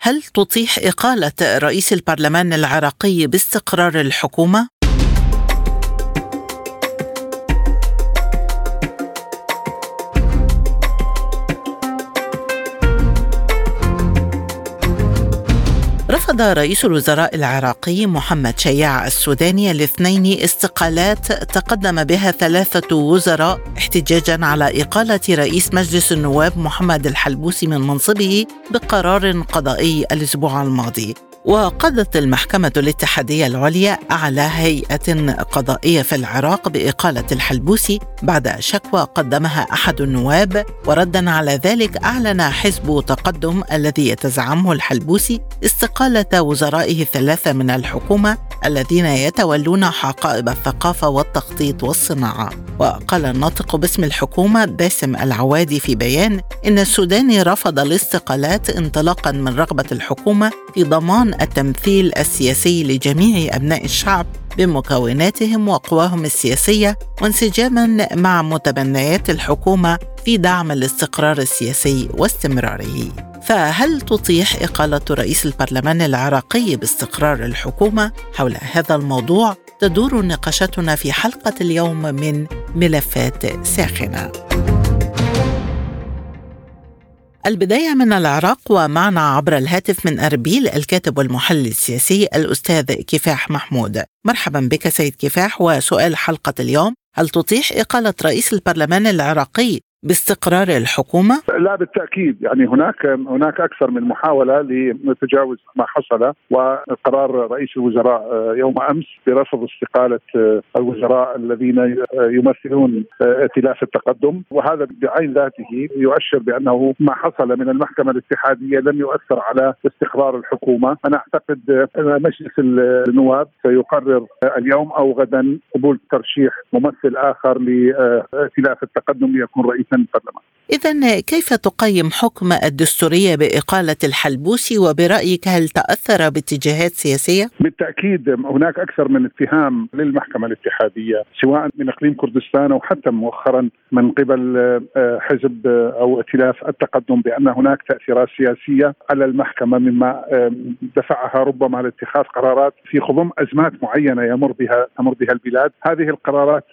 هل تطيح إقالة رئيس البرلمان العراقي باستقرار الحكومة؟ رفض رئيس الوزراء العراقي محمد شياع السوداني الاثنين استقالات تقدم بها ثلاثة وزراء احتجاجا على إقالة رئيس مجلس النواب محمد الحلبوسي من منصبه بقرار قضائي الأسبوع الماضي. وقضت المحكمة الاتحادية العليا أعلى هيئة قضائية في العراق بإقالة الحلبوسي بعد شكوى قدمها أحد النواب وردا على ذلك أعلن حزب تقدم الذي يتزعمه الحلبوسي استقالة وزرائه الثلاثة من الحكومة الذين يتولون حقائب الثقافة والتخطيط والصناعة. وقال الناطق باسم الحكومة باسم العوادي في بيان إن السوداني رفض الاستقالات انطلاقا من رغبة الحكومة في ضمان التمثيل السياسي لجميع أبناء الشعب بمكوناتهم وقواهم السياسية وانسجاما مع متبنيات الحكومة في دعم الاستقرار السياسي واستمراره. فهل تطيح إقالة رئيس البرلمان العراقي باستقرار الحكومة؟ حول هذا الموضوع تدور نقاشاتنا في حلقة اليوم من ملفات ساخنة. البداية من العراق ومعنا عبر الهاتف من أربيل الكاتب والمحلل السياسي الأستاذ كفاح محمود. مرحبا بك سيد كفاح وسؤال حلقة اليوم هل تطيح إقالة رئيس البرلمان العراقي باستقرار الحكومة؟ لا بالتأكيد. يعني هناك هناك أكثر من محاولة لتجاوز ما حصل وقرار رئيس الوزراء آه، يوم أمس برفض استقالة آه، الوزراء الذين يمثلون آه، ائتلاف التقدم. وهذا بعين ذاته يؤشر بأنه ما حصل من المحكمة الاتحادية لم يؤثر على استقرار الحكومة، أنا أعتقد مجلس النواب سيقرر اليوم أو غدا قبول ترشيح ممثل آخر لائتلاف التقدم ليكون رئيسا البرلمان إذا كيف تقيم حكم الدستورية بإقالة الحلبوسي وبرأيك هل تأثر باتجاهات سياسية؟ بالتأكيد هناك أكثر من اتهام للمحكمة الاتحادية سواء من إقليم كردستان أو حتى مؤخرا من قبل آه، حزب آه، أو ائتلاف التقدم بأن هناك تأثيرات سياسية على المحكمة مما دفعها ربما لاتخاذ قرارات في خضم أزمات معينة يمر بها تمر بها البلاد. هذه القرارات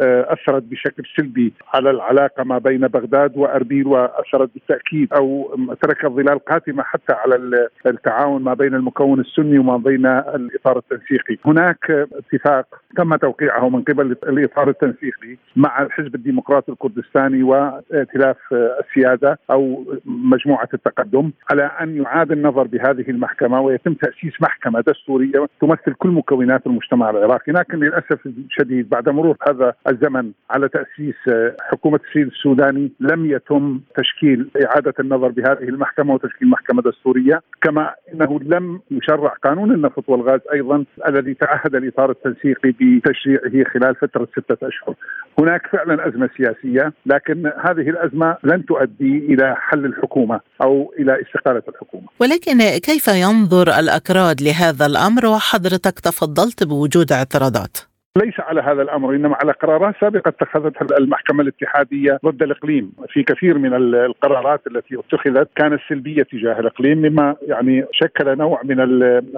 آه، أثرت بشكل سلبي على العلاقة ما بين بغداد واربيل واثرت بالتأكيد أو تركت ظلال قاتمة حتى على التعاون ما بين المكون السني وما بين الإطار التنسيقي، هناك اتفاق تم توقيعه من قبل الإطار التنسيقي مع الحزب الديمقراطي الكردستاني وائتلاف السيادة أو مجموعة التقدم على أن يعاد النظر بهذه المحكمة ويتم تأسيس محكمة دستورية تمثل كل مكونات المجتمع العراقي، لكن للأسف الشديد بعد مرور هذا الزمن على تأسيس حكومة السيد السوداني لم يتم تشكيل إعادة النظر بهذه المحكمة وتشكيل محكمة دستورية كما أنه لم يشرع قانون النفط والغاز أيضا الذي تعهد الإطار التنسيقي بتشريعه خلال فترة ستة أشهر. هناك فعلا أزمة سياسية لكن هذه الأزمة لن تؤدي إلى حل الحكومة أو إلى استقالة الحكومة. ولكن كيف ينظر الأكراد لهذا الأمر؟ وحضرتك تفضلت بوجود اعتراضات. ليس على هذا الأمر إنما على قرارات سابقة اتخذتها المحكمة الاتحادية ضد الإقليم في كثير من القرارات التي اتخذت كانت سلبية تجاه الإقليم مما يعني شكل نوع من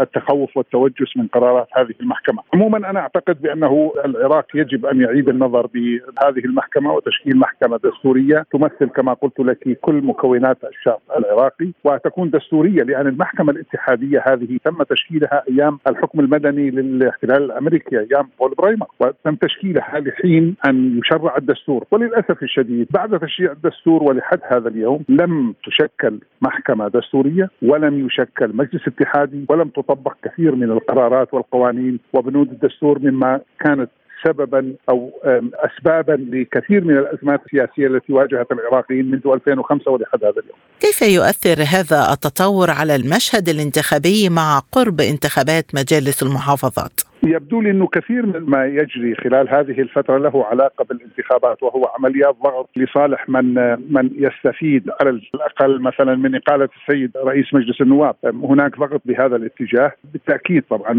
التخوف والتوجس من قرارات هذه المحكمة. عموما أنا أعتقد بأنه العراق يجب أن يعيد النظر بهذه المحكمة وتشكيل محكمة دستورية تمثل كما قلت لك كل مكونات الشعب العراقي وتكون دستورية لأن المحكمة الاتحادية هذه تم تشكيلها أيام الحكم المدني للاحتلال الامريكي أيام بول برايمر وتم تشكيلها لحين أن يشرع الدستور وللأسف الشديد بعد تشريع الدستور ولحد هذا اليوم لم تشكل محكمة دستورية ولم يشكل مجلس اتحادي ولم تطبق كثير من القرارات والقوانين وبنود الدستور مما كانت سببا أو اسبابا لكثير من الأزمات السياسية التي واجهت العراقيين منذ 2005 ولحد هذا اليوم. كيف يؤثر هذا التطور على المشهد الانتخابي مع قرب انتخابات مجالس المحافظات؟ يبدو لي إنه كثير من ما يجري خلال هذه الفترة له علاقة بالانتخابات وهو عمليات ضغط لصالح من من يستفيد على الأقل مثلا من إقالة السيد رئيس مجلس النواب، هناك ضغط بهذا الاتجاه، بالتأكيد طبعا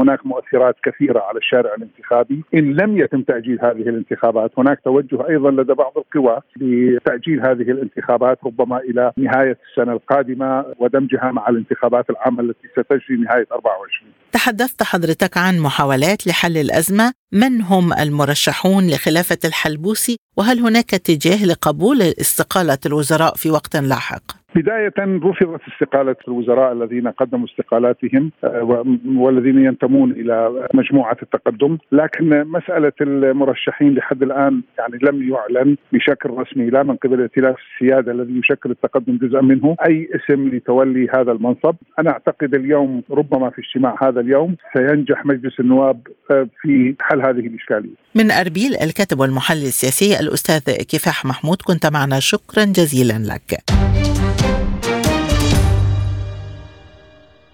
هناك مؤثرات كثيرة على الشارع الانتخابي، إن لم يتم تأجيل هذه الانتخابات، هناك توجه أيضا لدى بعض القوى لتأجيل هذه الانتخابات ربما إلى نهاية السنة القادمة ودمجها مع الانتخابات العامة التي ستجري نهاية 24. تحدثت حضرتك عن محاولات لحل الأزمة، من هم المرشحون لخلافة الحلبوسي وهل هناك اتجاه لقبول استقالة الوزراء في وقت لاحق؟ بداية رفضت استقالة الوزراء الذين قدموا استقالاتهم آه، والذين ينتمون إلى مجموعة التقدم. لكن مسألة المرشحين لحد الآن يعني لم يعلن بشكل رسمي لا من قبل ائتلاف السيادة الذي يشكل التقدم جزءا منه أي اسم لتولي هذا المنصب. أنا أعتقد اليوم ربما في اجتماع هذا اليوم سينجح مجلس النواب آه، في حل هذه الإشكالية. من أربيل الكاتب والمحلل السياسي الأستاذ كفاح محمود كنت معنا. شكرا جزيلا لك.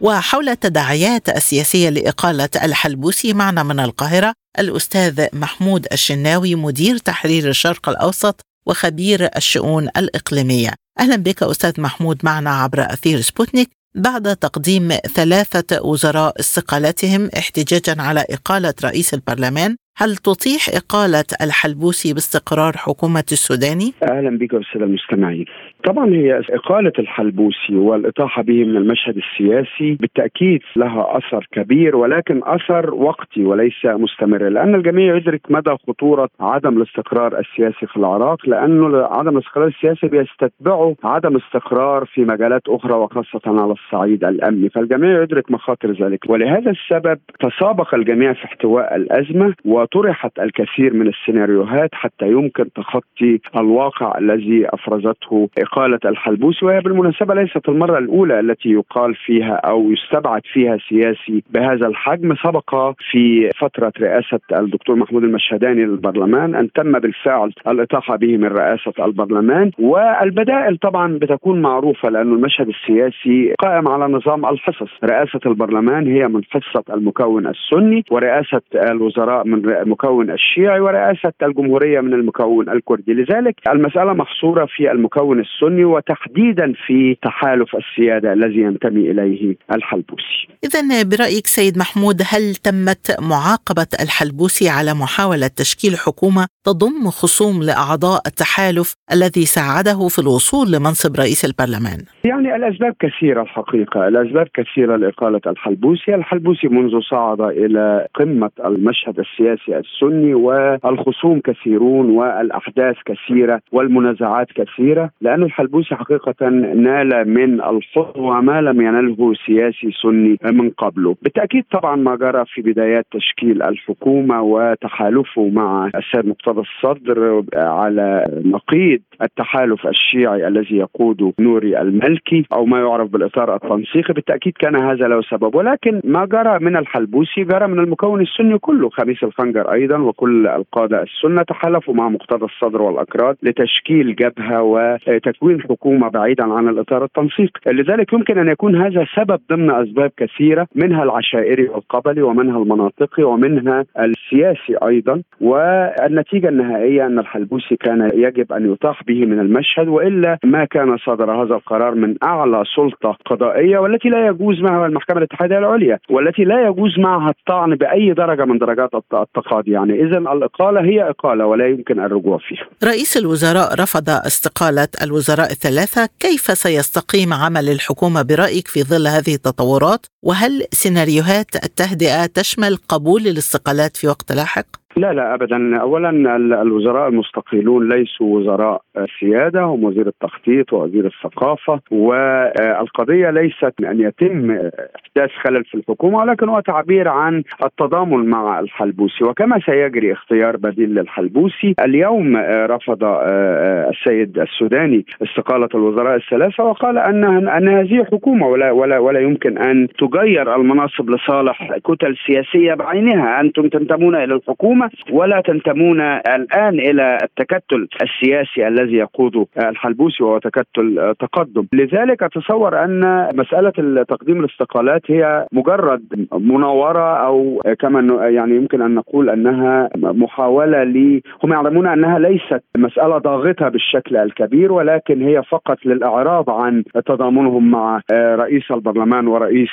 وحول التداعيات السياسية لإقالة الحلبوسي معنا من القاهرة الأستاذ محمود الشناوي مدير تحرير الشرق الأوسط وخبير الشؤون الإقليمية. أهلا بك أستاذ محمود معنا عبر أثير سبوتنيك. بعد تقديم ثلاثة وزراء استقالتهم احتجاجا على إقالة رئيس البرلمان هل تطيح إقالة الحلبوسي باستقرار حكومة السوداني؟ أهلا بك أستاذ المستمعين طبعا هي إقالة الحلبوسي والإطاحة به من المشهد السياسي بالتأكيد لها أثر كبير ولكن أثر وقتي وليس مستمر لأن الجميع يدرك مدى خطورة عدم الاستقرار السياسي في العراق لأنه عدم الاستقرار السياسي بيستتبعه عدم استقرار في مجالات أخرى وخاصة على الصعيد الأمني فالجميع يدرك مخاطر ذلك ولهذا السبب تسابق الجميع في احتواء الأزمة وطرحت الكثير من السيناريوهات حتى يمكن تخطي الواقع الذي أفرزته إقالة الحلبوسي وهي بالمناسبة ليست المرة الأولى التي يقال فيها أو يستبعد فيها سياسي بهذا الحجم. سبق في فترة رئاسة الدكتور محمود المشهداني للبرلمان أن تم بالفعل الإطاحة به من رئاسة البرلمان. والبدائل طبعا بتكون معروفة لأن المشهد السياسي قائم على نظام الحصص. رئاسة البرلمان هي من حصة المكون السني ورئاسة الوزراء من المكون الشيعي ورئاسة الجمهورية من المكون الكردي. لذلك المسألة محصورة في المكون السني. السني وتحديدا في تحالف السيادة الذي ينتمي إليه الحلبوسي. اذا برأيك سيد محمود هل تمت معاقبة الحلبوسي على محاولة تشكيل حكومة تضم خصوم لأعضاء التحالف الذي ساعده في الوصول لمنصب رئيس البرلمان؟ يعني الأسباب كثيرة الحقيقة، الأسباب كثيرة لإقالة الحلبوسي، الحلبوسي منذ صعد إلى قمة المشهد السياسي السني والخصوم كثيرون والأحداث كثيرة والمنازعات كثيرة لأن الحلبوسي حقيقة نال من الخطوة ما لم ينله سياسي سني من قبله. بالتأكيد طبعا ما جرى في بدايات تشكيل الحكومة وتحالفه مع السيد مقتدى الصدر على نقيض التحالف الشيعي الذي يقوده نوري الملكي أو ما يعرف بالإطار التنسيقي بالتأكيد كان هذا له سبب. ولكن ما جرى من الحلبوسي جرى من المكون السني كله خميس الخنجر أيضا وكل القادة السنة تحالفوا مع مقتدى الصدر والأكراد لتشكيل جبهة وتكوين تكوين حكومة بعيدا عن الإطار التنسيقي، لذلك يمكن أن يكون هذا سبب ضمن أسباب كثيرة منها العشائري والقبلي ومنها المناطقي ومنها السياسي أيضا، والنتيجة النهائية أن الحلبوسي كان يجب أن يطاح به من المشهد وإلا ما كان صدر هذا القرار من أعلى سلطة قضائية والتي لا يجوز معها المحكمة الاتحادية العليا والتي لا يجوز معها الطعن بأي درجة من درجات التقاضي، يعني إذا الإقالة هي إقالة ولا يمكن الرجوع فيها. رئيس الوزراء رفض استقالة الوزراء الثلاثة كيف سيستقيم عمل الحكومة برأيك في ظل هذه التطورات وهل سيناريوهات التهدئة تشمل قبول الاستقالات في وقت لاحق؟ لا لا ابدا. اولا الوزراء المستقيلون ليسوا وزراء سياده هم وزير التخطيط ووزير الثقافة والقضية ليست أن يتم إحداث خلل في الحكومة ولكن هو تعبير عن التضامن مع الحلبوسي. وكما سيجري اختيار بديل للحلبوسي اليوم رفض السيد السوداني استقالة الوزراء الثلاثة وقال ان أن هذه حكومة ولا ولا ولا يمكن أن تغير المناصب لصالح كتل سياسية بعينها. أنتم تنتمون إلى الحكومة الحكومة ولا تنتمون الآن إلى التكتل السياسي الذي يقوده الحلبوسي وهو تكتل تقدم. لذلك أتصور أن مسألة تقديم الاستقالات هي مجرد مناورة أو كما يعني يمكن أن نقول أنها محاولة ل هم يعلمون أنها ليست مسألة ضاغطة بالشكل الكبير ولكن هي فقط للإعراض عن تضامنهم مع رئيس البرلمان ورئيس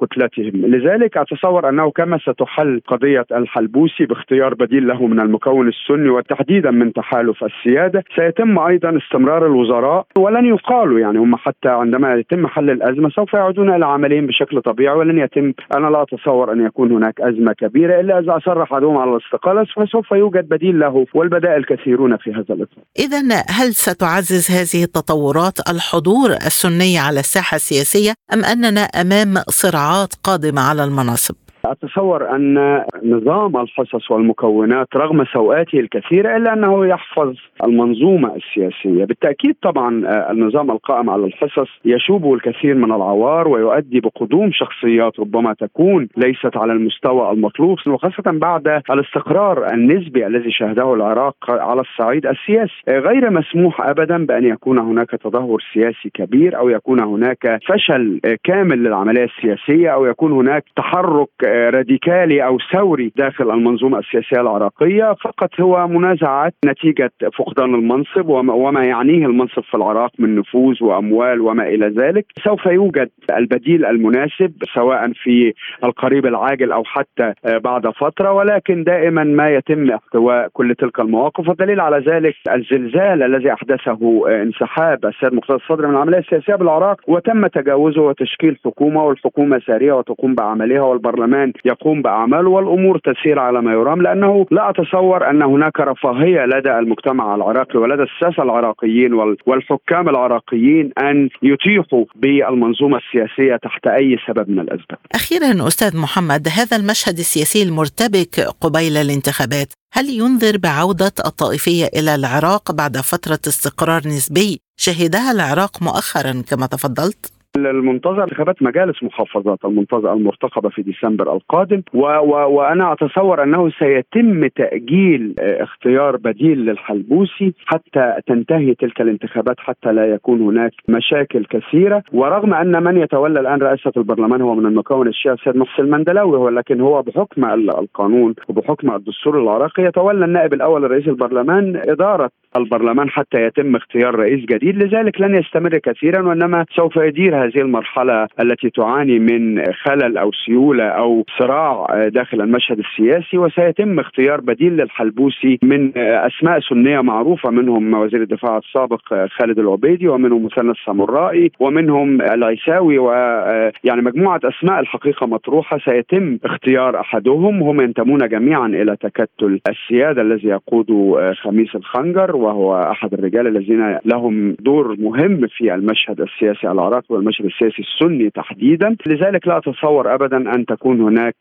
كتلتهم. لذلك أتصور أنه كما ستحل قضية الحلبوسي باختيار بديل له من المكون السني وتحديدا من تحالف السيادة سيتم أيضا استمرار الوزراء ولن يقالوا يعني هم حتى عندما يتم حل الأزمة سوف يعودون إلى عملهم بشكل طبيعي ولن يتم أنا لا أتصور أن يكون هناك أزمة كبيرة إلا إذا اصر احدهم على الاستقالة فسوف يوجد بديل له والبدائل كثيرون في هذا الإطار. اذا هل ستعزز هذه التطورات الحضور السني على الساحة السياسية أم أننا أمام صراعات قادمة على المناصب؟ أتصور أن نظام الحصص والمكونات رغم سوءاته الكثيرة إلا أنه يحفظ المنظومة السياسية، بالتأكيد طبعا النظام القائم على الحصص يشوبه الكثير من العوار ويؤدي بقدوم شخصيات ربما تكون ليست على المستوى المطلوب وخاصة بعد الاستقرار النسبي الذي شهده العراق على الصعيد السياسي، غير مسموح ابدا بأن يكون هناك تدهور سياسي كبير أو يكون هناك فشل كامل للعملية السياسية أو يكون هناك تحرك راديكالي أو ثوري داخل المنظومة السياسية العراقية فقط هو منازعات نتيجة فقدان المنصب وما يعنيه المنصب في العراق من نفوذ وأموال وما إلى ذلك. سوف يوجد البديل المناسب سواء في القريب العاجل أو حتى بعد فترة ولكن دائما ما يتم احتواء كل تلك المواقف. والدليل على ذلك الزلزال الذي أحدثه انسحاب السيد مقتدى الصدر من العملية السياسية بالعراق وتم تجاوزه وتشكيل حكومة والحكومة سارية وتقوم باعمالها والبرلمان البرلمان يقوم باعماله والأمور تسير على ما يرام لأنه لا أتصور أن هناك رفاهية لدى المجتمع العراقي ولدى الساسه العراقيين والحكام العراقيين أن يطيحوا بالمنظومة السياسية تحت أي سبب من الأسباب. أخيرا أستاذ محمد هذا المشهد السياسي المرتبك قبيل الانتخابات هل ينذر بعودة الطائفية إلى العراق بعد فترة استقرار نسبي شهدها العراق مؤخرا كما تفضلت؟ المنتظر انتخابات مجالس محافظات المنتظر المرتقبة في ديسمبر القادم. و و وأنا أتصور أنه سيتم تأجيل اختيار بديل للحلبوسي حتى تنتهي تلك الانتخابات حتى لا يكون هناك مشاكل كثيرة. ورغم أن من يتولى الآن رئاسه البرلمان هو من المكون الشيعي السيد محسن المندلاوي ولكن هو بحكم القانون وبحكم الدستور العراقي يتولى النائب الأول لرئيس البرلمان إدارة البرلمان حتى يتم اختيار رئيس جديد لذلك لن يستمر كثيرا وإنما سوف يدير هذه المرحلة التي تعاني من خلل أو سيولة أو صراع داخل المشهد السياسي وسيتم اختيار بديل للحلبوسي من أسماء سنية معروفة منهم وزير الدفاع السابق خالد العبيدي ومنهم مثنى السامرائي ومنهم العيساوي ويعني مجموعة أسماء الحقيقة مطروحة. سيتم اختيار أحدهم هم ينتمون جميعا إلى تكتل السيادة الذي يقوده خميس الخنجر وهو أحد الرجال الذين لهم دور مهم في المشهد السياسي العراقي والمشهد السياسي السني تحديدا لذلك لا أتصور ابدا أن تكون هناك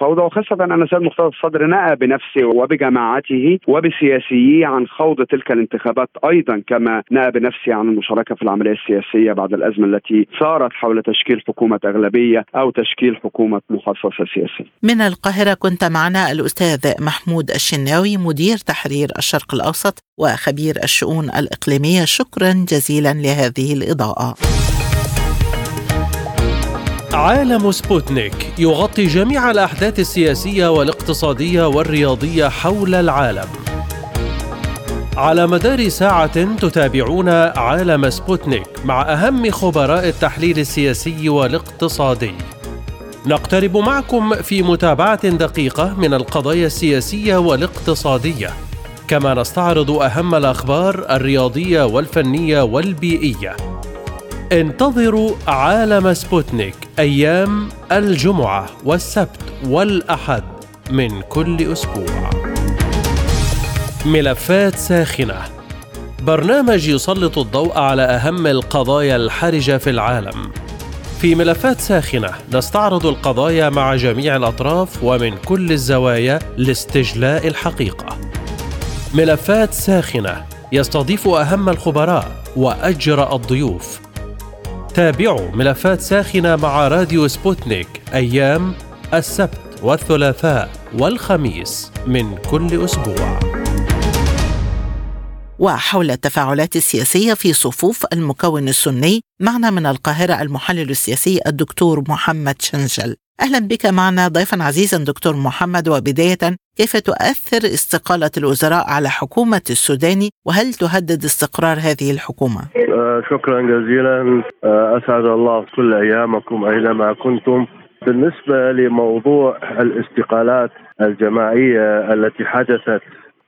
فوضى وخاصة أن السيد مقتدى الصدر نأى بنفسه وبجماعته وبسياسييه عن خوض تلك الانتخابات أيضا كما نأى بنفسه عن المشاركة في العملية السياسية بعد الأزمة التي صارت حول تشكيل حكومة أغلبية أو تشكيل حكومة محصصه سياسية. من القاهرة كنت معنا الأستاذ محمود الشناوي مدير تحرير الشرق الأوسط وخبير الشؤون الإقليمية شكرا جزيلا لهذه الإضاءة. عالم سبوتنيك يغطي جميع الأحداث السياسية والاقتصادية والرياضية حول العالم. على مدار ساعة تتابعون عالم سبوتنيك مع أهم خبراء التحليل السياسي والاقتصادي. نقترب معكم في متابعة دقيقة من القضايا السياسية والاقتصادية، كما نستعرض أهم الأخبار الرياضية والفنية والبيئية. انتظروا عالم سبوتنيك أيام الجمعة والسبت والأحد من كل أسبوع. ملفات ساخنة. برنامج يسلط الضوء على أهم القضايا الحرجة في العالم. في ملفات ساخنة نستعرض القضايا مع جميع الأطراف ومن كل الزوايا لاستجلاء الحقيقة. ملفات ساخنة يستضيف أهم الخبراء وأجرأ الضيوف. تابعوا ملفات ساخنة مع راديو سبوتنيك أيام السبت والثلاثاء والخميس من كل أسبوع. وحول التفاعلات السياسية في صفوف المكون السني معنا من القاهرة المحلل السياسي الدكتور محمد شنجل. أهلا بك معنا ضيفا عزيزا دكتور محمد وبداية كيف تؤثر استقالة الوزراء على حكومة السوداني وهل تهدد استقرار هذه الحكومة؟ آه شكرا جزيلا آه أسعد الله كل أيامكم أينما كنتم بالنسبة لموضوع الاستقالات الجماعية التي حدثت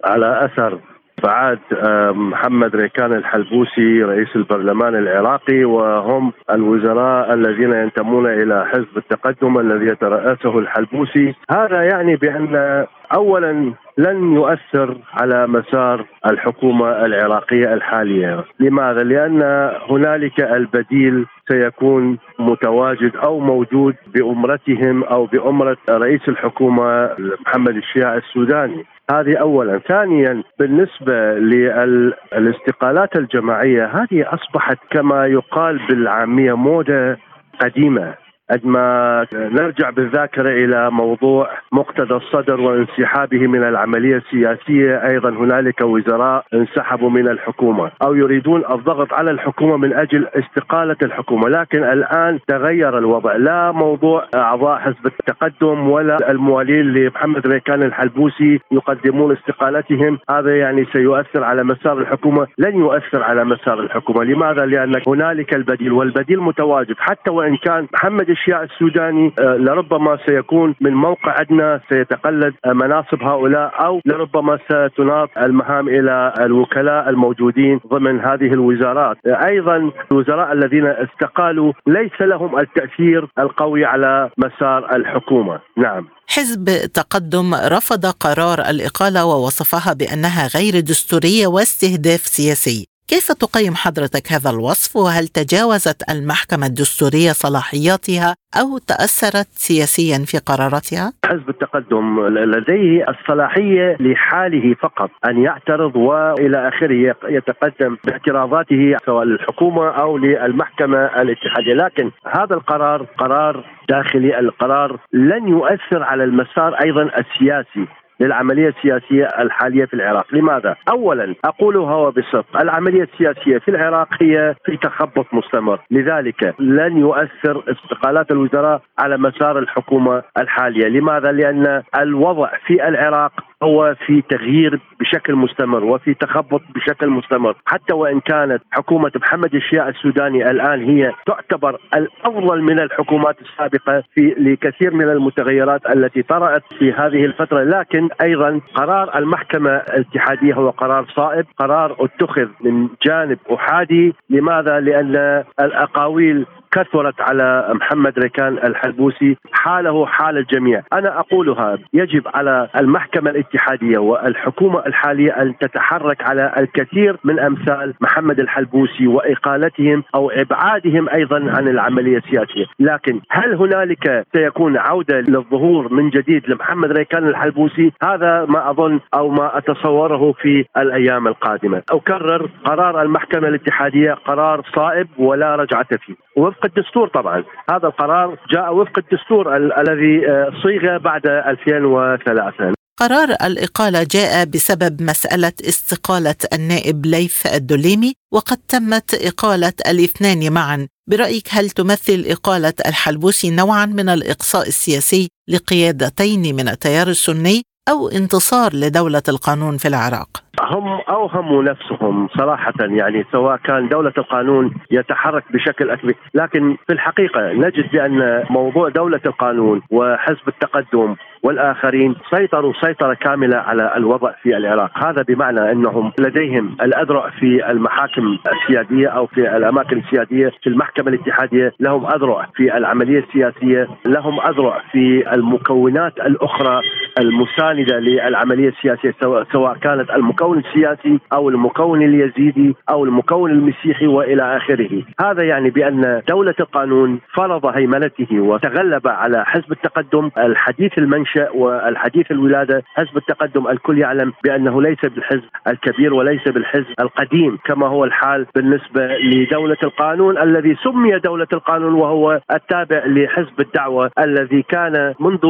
على أثر فعاد آه، محمد ريكان الحلبوسي رئيس البرلمان العراقي وهم الوزراء الذين ينتمون إلى حزب التقدم الذي يترأسه الحلبوسي هذا يعني بأن اولا لن يؤثر على مسار الحكومة العراقية الحالية، لماذا؟ لأن هنالك البديل سيكون متواجد أو موجود بأمرتهم أو بأمرة رئيس الحكومة محمد الشيع السوداني، هذه اولا، ثانيا بالنسبة للاستقالات الجماعية هذه أصبحت كما يقال بالعامية موضة قديمة. عندما نرجع بالذاكرة إلى موضوع مقتدى الصدر وانسحابه من العملية السياسية أيضا هنالك وزراء انسحبوا من الحكومة أو يريدون الضغط على الحكومة من أجل استقالة الحكومة لكن الآن تغير الوضع. لا موضوع أعضاء حزب التقدم ولا الموالين لمحمد ريكان الحلبوسي يقدمون استقالتهم. هذا يعني سيؤثر على مسار الحكومة. لن يؤثر على مسار الحكومة. لماذا؟ لأن هنالك البديل والبديل متواجد. حتى وإن كان محمد الشيعة السوداني آه، لربما سيكون من موقع أدنى سيتقلد آه، مناصب هؤلاء أو لربما ستناط المهام إلى الوكلاء الموجودين ضمن هذه الوزارات. آه، أيضا الوزراء الذين استقالوا ليس لهم التأثير القوي على مسار الحكومة. نعم. حزب تقدم رفض قرار الإقالة ووصفها بأنها غير دستورية واستهداف سياسي. كيف تقيم حضرتك هذا الوصف؟ وهل تجاوزت المحكمة الدستورية صلاحياتها أو تأثرت سياسيا في قراراتها؟ حزب التقدم لديه الصلاحية لحاله فقط أن يعترض وإلى آخره يتقدم باعتراضاته سواء للحكومة أو للمحكمة الاتحادية. لكن هذا القرار قرار داخلي القرار لن يؤثر على المسار أيضا السياسي. للعملية السياسية الحالية في العراق لماذا؟ أولا أقولها وبصدق العملية السياسية في العراق هي في تخبط مستمر لذلك لن يؤثر استقالات الوزراء على مسار الحكومة الحالية لماذا؟ لأن الوضع في العراق هو في تغيير بشكل مستمر وفي تخبط بشكل مستمر. حتى وإن كانت حكومة محمد الشياء السوداني الآن هي تعتبر الأفضل من الحكومات السابقة في لكثير من المتغيرات التي طرأت في هذه الفترة. لكن أيضا قرار المحكمة الاتحادية هو قرار صائب. قرار اتخذ من جانب أحادي. لماذا؟ لأن الأقاويل كثرت على محمد ريكان الحلبوسي حاله حال الجميع. أنا أقولها يجب على المحكمة الاتحادية والحكومة الحالية أن تتحرك على الكثير من أمثال محمد الحلبوسي وإقالتهم أو إبعادهم أيضا عن العملية السياسية. لكن هل هنالك سيكون عودة للظهور من جديد لمحمد ريكان الحلبوسي؟ هذا ما أظن أو ما أتصوره في الأيام القادمة. أكرر قرار المحكمة الاتحادية قرار صائب ولا رجعة فيه. وفق الدستور طبعا. هذا القرار جاء وفق الدستور الذي آه، صيغ بعد 2003 قرار الإقالة جاء بسبب مسألة استقالة النائب ليث الدليمي وقد تمت إقالة الاثنان معا. برأيك هل تمثل إقالة الحلبوسي نوعا من الإقصاء السياسي لقيادتين من التيار السني أو انتصار لدولة القانون في العراق؟ هم أوهموا نفسهم صراحة يعني سواء كان دولة القانون يتحرك بشكل أكبر. لكن في الحقيقة نجد بأن موضوع دولة القانون وحزب التقدم والآخرين سيطروا سيطرة كاملة على الوضع في العراق، هذا بمعنى أنهم لديهم الأذرع في المحاكم السيادية أو في الأماكن السيادية، في المحكمة الاتحادية، لهم أذرع في العملية السياسية، لهم أذرع في المكونات الأخرى المساندة للعملية السياسية سواء كانت المكون السياسي أو المكون اليزيدي أو المكون المسيحي وإلى آخره، هذا يعني بأن دولة القانون فرض هيمنته وتغلب على حزب التقدم. الحديث المنشأ المنشا والحديث الولادة حزب التقدم الكل يعلم بأنه ليس بالحزب الكبير وليس بالحزب القديم كما هو الحال بالنسبة لدولة القانون الذي سمي دولة القانون وهو التابع لحزب الدعوة الذي كان منذ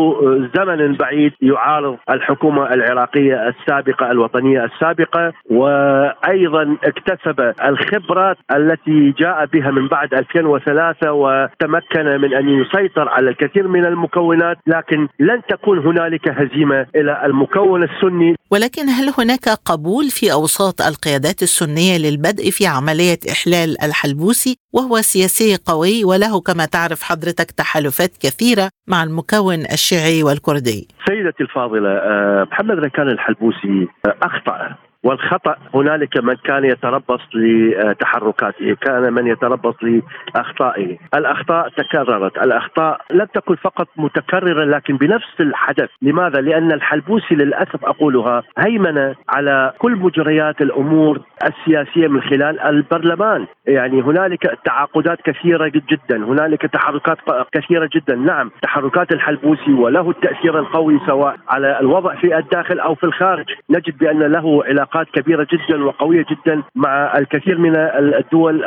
زمن بعيد يعارض الحكومة العراقية السابقة الوطنية السابقة وأيضا اكتسب الخبرات التي جاء بها من بعد 2003 وتمكن من أن يسيطر على الكثير من المكونات لكن لن تكون هنالك هزيمة إلى المكون السني ولكن هل هناك قبول في أوساط القيادات السنية للبدء في عملية إحلال الحلبوسي وهو سياسي قوي وله كما تعرف حضرتك تحالفات كثيرة مع المكون الشيعي والكردي. سيدتي الفاضلة آه، محمد ركان الحلبوسي آه، أخطأ والخطأ هنالك من كان يتربص لتحركاته، كان من يتربص لأخطائه، الأخطاء تكررت، الأخطاء لم تكن فقط متكررة لكن بنفس الحدث، لماذا؟ لأن الحلبوسي للأسف أقولها هيمن على كل مجريات الأمور السياسية من خلال البرلمان، يعني هنالك تعاقدات كثيرة جدا، هنالك تحركات كثيرة جدا، نعم تحركات الحلبوسي وله التأثير القوي سواء على الوضع في الداخل أو في الخارج، نجد بأن له علاقات كبيرة جدا وقوية جدا مع الكثير من الدول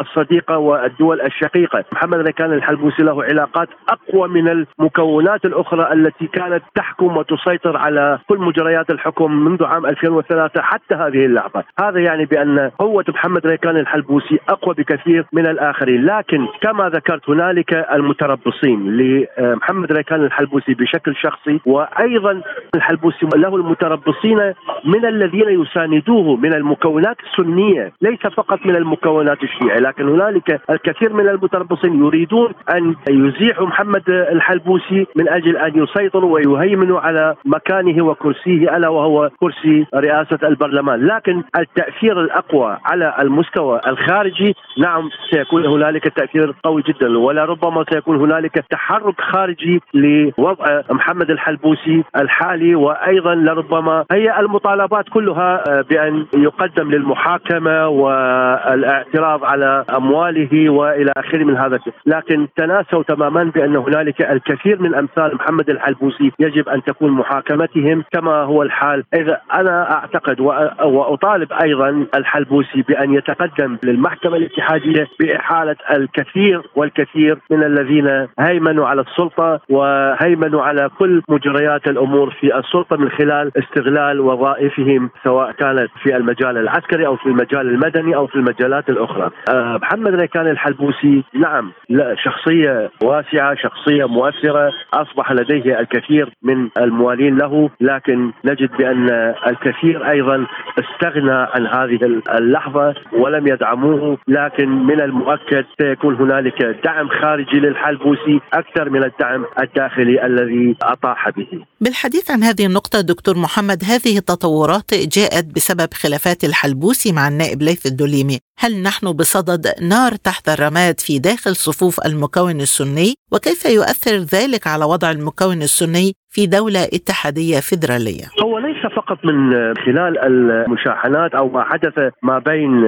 الصديقة والدول الشقيقة، محمد ركان الحلبوسي له علاقات أقوى من المكونات الأخرى التي كانت تحكم وتسيطر على كل مجريات الحكم منذ عام 2003 حتى هذه اللحظة، هذا يعني بأن قوة محمد ركان الحلبوسي أقوى بكثير من الآخرين، لكن كما ذكرت هنالك المتربصين لمحمد ركان الحلبوسي بشكل شخصي وأيضا الحلبوسي له المتربصين من الذين يساندوه من المكونات السنية ليس فقط من المكونات الشيعية. لكن هنالك الكثير من المتربصين يريدون أن يزيحوا محمد الحلبوسي من أجل أن يسيطروا ويهيمنوا على مكانه وكرسيه الا وهو كرسي رئاسة البرلمان. لكن التأثير الأقوى على المستوى الخارجي نعم سيكون هنالك تأثير قوي جدا ولربما سيكون هنالك تحرك خارجي لوضع محمد الحلبوسي الحالي وأيضا لربما هي المطالبات كلها بأن يقدم للمحاكمة والاعتراض على أمواله وإلى آخره من هذا لكن تناسوا تماما بأن هنالك الكثير من أمثال محمد الحلبوسي يجب أن تكون محاكمتهم كما هو الحال إذا أنا أعتقد وأطالب أيضا الحلبوسي بأن يتقدم للمحكمة الاتحادية بإحالة الكثير والكثير من الذين هيمنوا على السلطة وهيمنوا على كل مجريات الأمور في السلطة من خلال استغلال وظائفهم سواء كانت في المجال العسكري أو في المجال المدني أو في المجالات الأخرى. أه محمد ريكان الحلبوسي نعم لا شخصية واسعة، شخصية مؤثرة، أصبح لديه الكثير من الموالين له، لكن نجد بأن الكثير أيضا استغنى عن هذه اللحظة ولم يدعموه، لكن من المؤكد سيكون هنالك دعم خارجي للحلبوسي أكثر من الدعم الداخلي الذي أطاح به. بالحديث عن هذه النقطة دكتور محمد هذه التطورات جاءت بسبب خلافات الحلبوسي مع النائب ليث الدليمي هل نحن بصدد نار تحت الرماد في داخل صفوف المكون السني؟ وكيف يؤثر ذلك على وضع المكون السني؟ في دولة اتحادية فيدرالية. هو ليس فقط من خلال المشاحنات أو ما حدث ما بين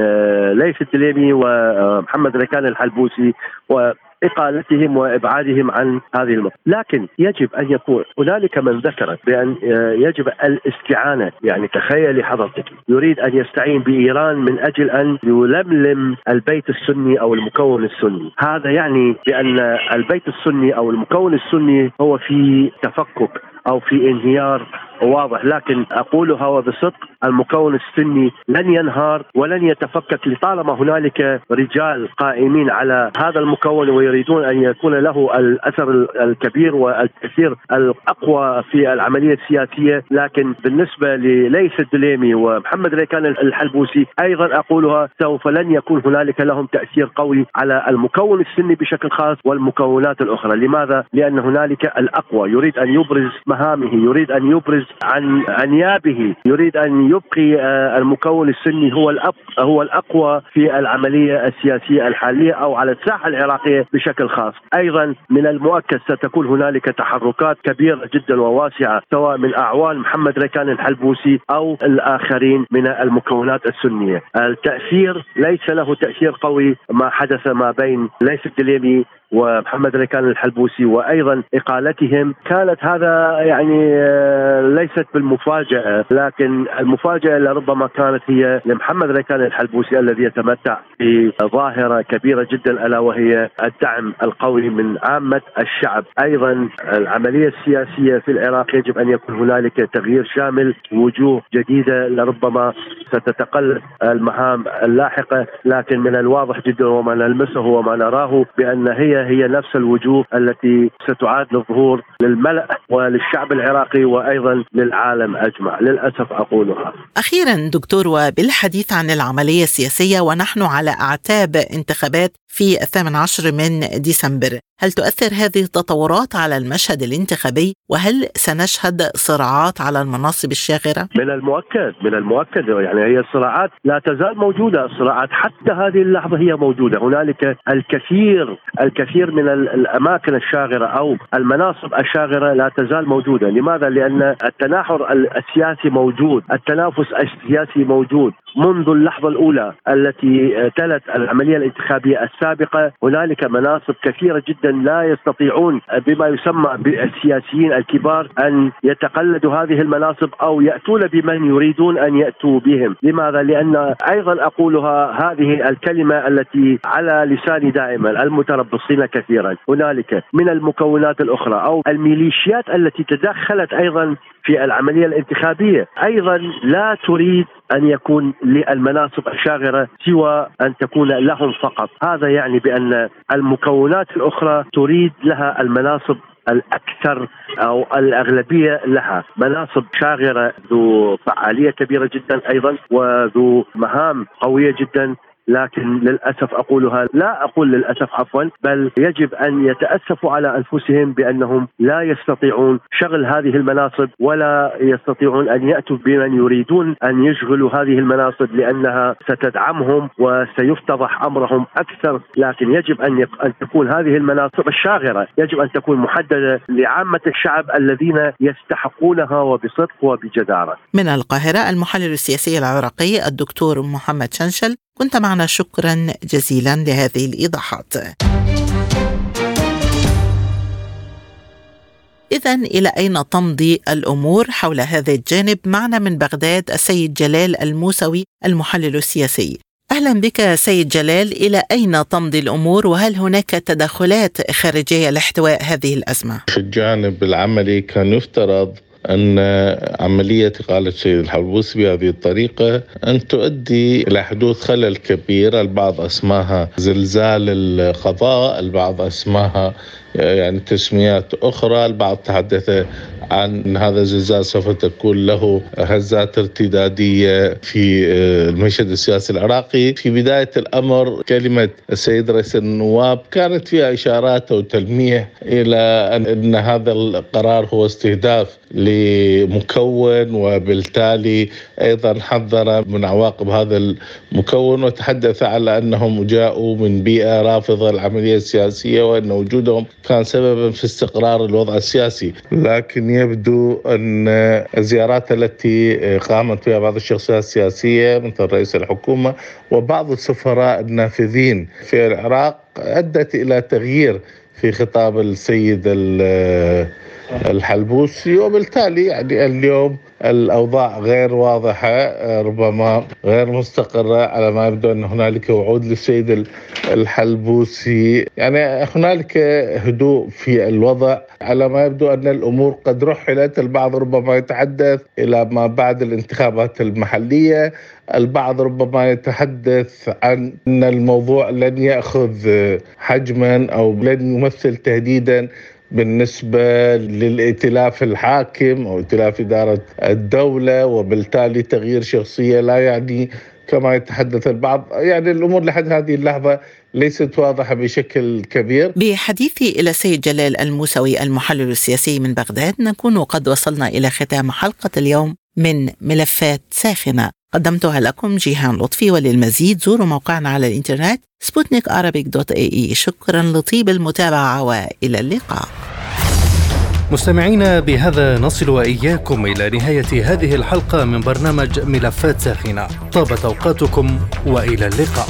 ليث الدليمي ومحمد ركان الحلبوسي و إقالتهم وإبعادهم عن هذه المنطقة، لكن يجب أن يكون هنالك من ذكر بأن يجب الاستعانة، يعني تخيلي حضرتك. يريد أن يستعين بإيران من أجل أن يلملم البيت السني أو المكون السني، هذا يعني بأن البيت السني أو المكون السني هو في تفكك. أو في انهيار واضح. لكن أقولها وبصدق المكون السني لن ينهار ولن يتفكك لطالما هنالك رجال قائمين على هذا المكون ويريدون أن يكون له الأثر الكبير والتأثير الأقوى في العملية السياسية. لكن بالنسبة لليث الدليمي ومحمد ريكان الحلبوسي أيضا أقولها سوف لن يكون هنالك لهم تأثير قوي على المكون السني بشكل خاص والمكونات الأخرى. لماذا؟ لأن هنالك الأقوى. يريد أن يبرز مهامه يريد أن يبرز عن أنيابه يريد أن يبقي آه، المكون السني هو هو الأقوى في العملية السياسية الحالية أو على الساحة العراقية بشكل خاص. أيضا من المؤكد ستكون هنالك تحركات كبيرة جدا وواسعة سواء من أعوان محمد ريكان الحلبوسي أو الآخرين من المكونات السنية. التأثير ليس له تأثير قوي ما حدث ما بين ليث الدليمي ومحمد ريكان الحلبوسي وأيضا إقالتهم كانت هذا يعني آه، ليست بالمفاجأة لكن المفاجأة لربما كانت هي لمحمد ريكان الحلبوسي الذي يتمتع بظاهرة كبيرة جدا ألا وهي الدعم القوي من عامة الشعب. أيضا العملية السياسية في العراق يجب أن يكون هنالك تغيير شامل وجوه جديدة لربما ستتقلد المهام اللاحقة لكن من الواضح جدا وما نلمسه وما نراه بأن هي هي نفس الوجوه التي ستعاد للظهور للملأ وللشعب العراقي وأيضا للعالم أجمع. للأسف أقولها. أخيرا دكتور وبالحديث عن العملية السياسية ونحن على أعتاب انتخابات في الثامن عشر من ديسمبر. هل تؤثر هذه التطورات على المشهد الانتخابي؟ وهل سنشهد صراعات على المناصب الشاغرة؟ من المؤكد من المؤكد. يعني هي الصراعات لا تزال موجودة. الصراعات حتى هذه اللحظة هي موجودة. هنالك الكثير الكثير من الأماكن الشاغرة أو المناصب الشاغرة لا تزال موجودة لماذا؟ لأن التناحر السياسي موجود التنافس السياسي موجود منذ اللحظة الأولى التي تلت العملية الانتخابية السابقة هنالك مناصب كثيرة جدا لا يستطيعون بما يسمى بالسياسيين الكبار أن يتقلدوا هذه المناصب أو يأتون بمن يريدون أن يأتوا بهم. لماذا؟ لأن أيضا أقولها هذه الكلمة التي على لساني دائما المتربصين كثيرا. هنالك من المكونات الأخرى أو الميليشيات التي تدخلت أيضا في العملية الانتخابية. أيضا لا تريد أن يكون للمناصب الشاغرة سوى أن تكون لهم فقط. هذا يعني بأن المكونات الأخرى تريد لها المناصب الأكثر أو الأغلبية لها. مناصب شاغرة ذو فعالية كبيرة جدا أيضا وذو مهام قوية جدا. لكن للأسف أقولها لا أقول للأسف عفوا بل يجب أن يتأسفوا على أنفسهم بأنهم لا يستطيعون شغل هذه المناصب ولا يستطيعون أن يأتوا بمن يريدون أن يشغلوا هذه المناصب لأنها ستدعمهم وسيفتضح أمرهم أكثر لكن يجب أن أن تكون هذه المناصب الشاغرة يجب أن تكون محددة لعامة الشعب الذين يستحقونها وبصدق وبجدارة. من القاهرة المحلل السياسي العراقي الدكتور محمد شنشل كنت معنا شكرا جزيلا لهذه الإيضاحات. إذا إلى أين تمضي الأمور حول هذا الجانب؟ معنا من بغداد السيد جلال الموسوي المحلل السياسي. أهلا بك سيد جلال إلى أين تمضي الأمور وهل هناك تدخلات خارجية لاحتواء هذه الأزمة؟ في الجانب العملي كان يفترض أن عملية إقالة سيد الحلبوسي بهذه الطريقة أن تؤدي إلى حدوث خلل كبير البعض أسماها زلزال القضاء البعض أسماها يعني تسميات أخرى البعض تحدث عن هذا الزلزال سوف تكون له هزات ارتدادية في آه، المشهد السياسي العراقي. في بداية الأمر كلمة السيد رئيس النواب كانت فيها إشارات أو تلميح إلى أن هذا القرار هو استهداف لمكون وبالتالي أيضا حذر من عواقب هذا المكون وتحدث على أنهم جاءوا من بيئة رافضة للعملية السياسية وأن وجودهم كان سببا في استقرار الوضع السياسي. لكن يبدو أن الزيارات التي قامت بها بعض الشخصيات السياسية مثل رئيس الحكومة وبعض السفراء النافذين في العراق أدت إلى تغيير في خطاب السيد الحلبوسي وبالتالي يعني اليوم الأوضاع غير واضحة ربما غير مستقرة على ما يبدو أن هنالك وعود للسيد الحلبوسي. يعني هنالك هدوء في الوضع على ما يبدو أن الأمور قد رحلت البعض ربما يتحدث إلى ما بعد الانتخابات المحلية البعض ربما يتحدث عن أن الموضوع لن يأخذ حجما أو لن يمثل تهديدا بالنسبة للائتلاف الحاكم أو ائتلاف إدارة الدولة وبالتالي تغيير شخصية لا يعني كما يتحدث البعض. يعني الأمور لحد هذه اللحظة ليست واضحة بشكل كبير. بحديثي إلى السيد جلال الموسوي المحلل السياسي من بغداد نكون قد وصلنا إلى ختام حلقة اليوم من ملفات ساخنة. قدمتها لكم جيهان لطفي وللمزيد زوروا موقعنا على الإنترنت سبوتنيك دوت إي إي. شكرا لطيب المتابعة وإلى اللقاء. مستمعينا بهذا نصل وإياكم إلى نهاية هذه الحلقة من برنامج ملفات ساخنة. طابت أوقاتكم وإلى اللقاء.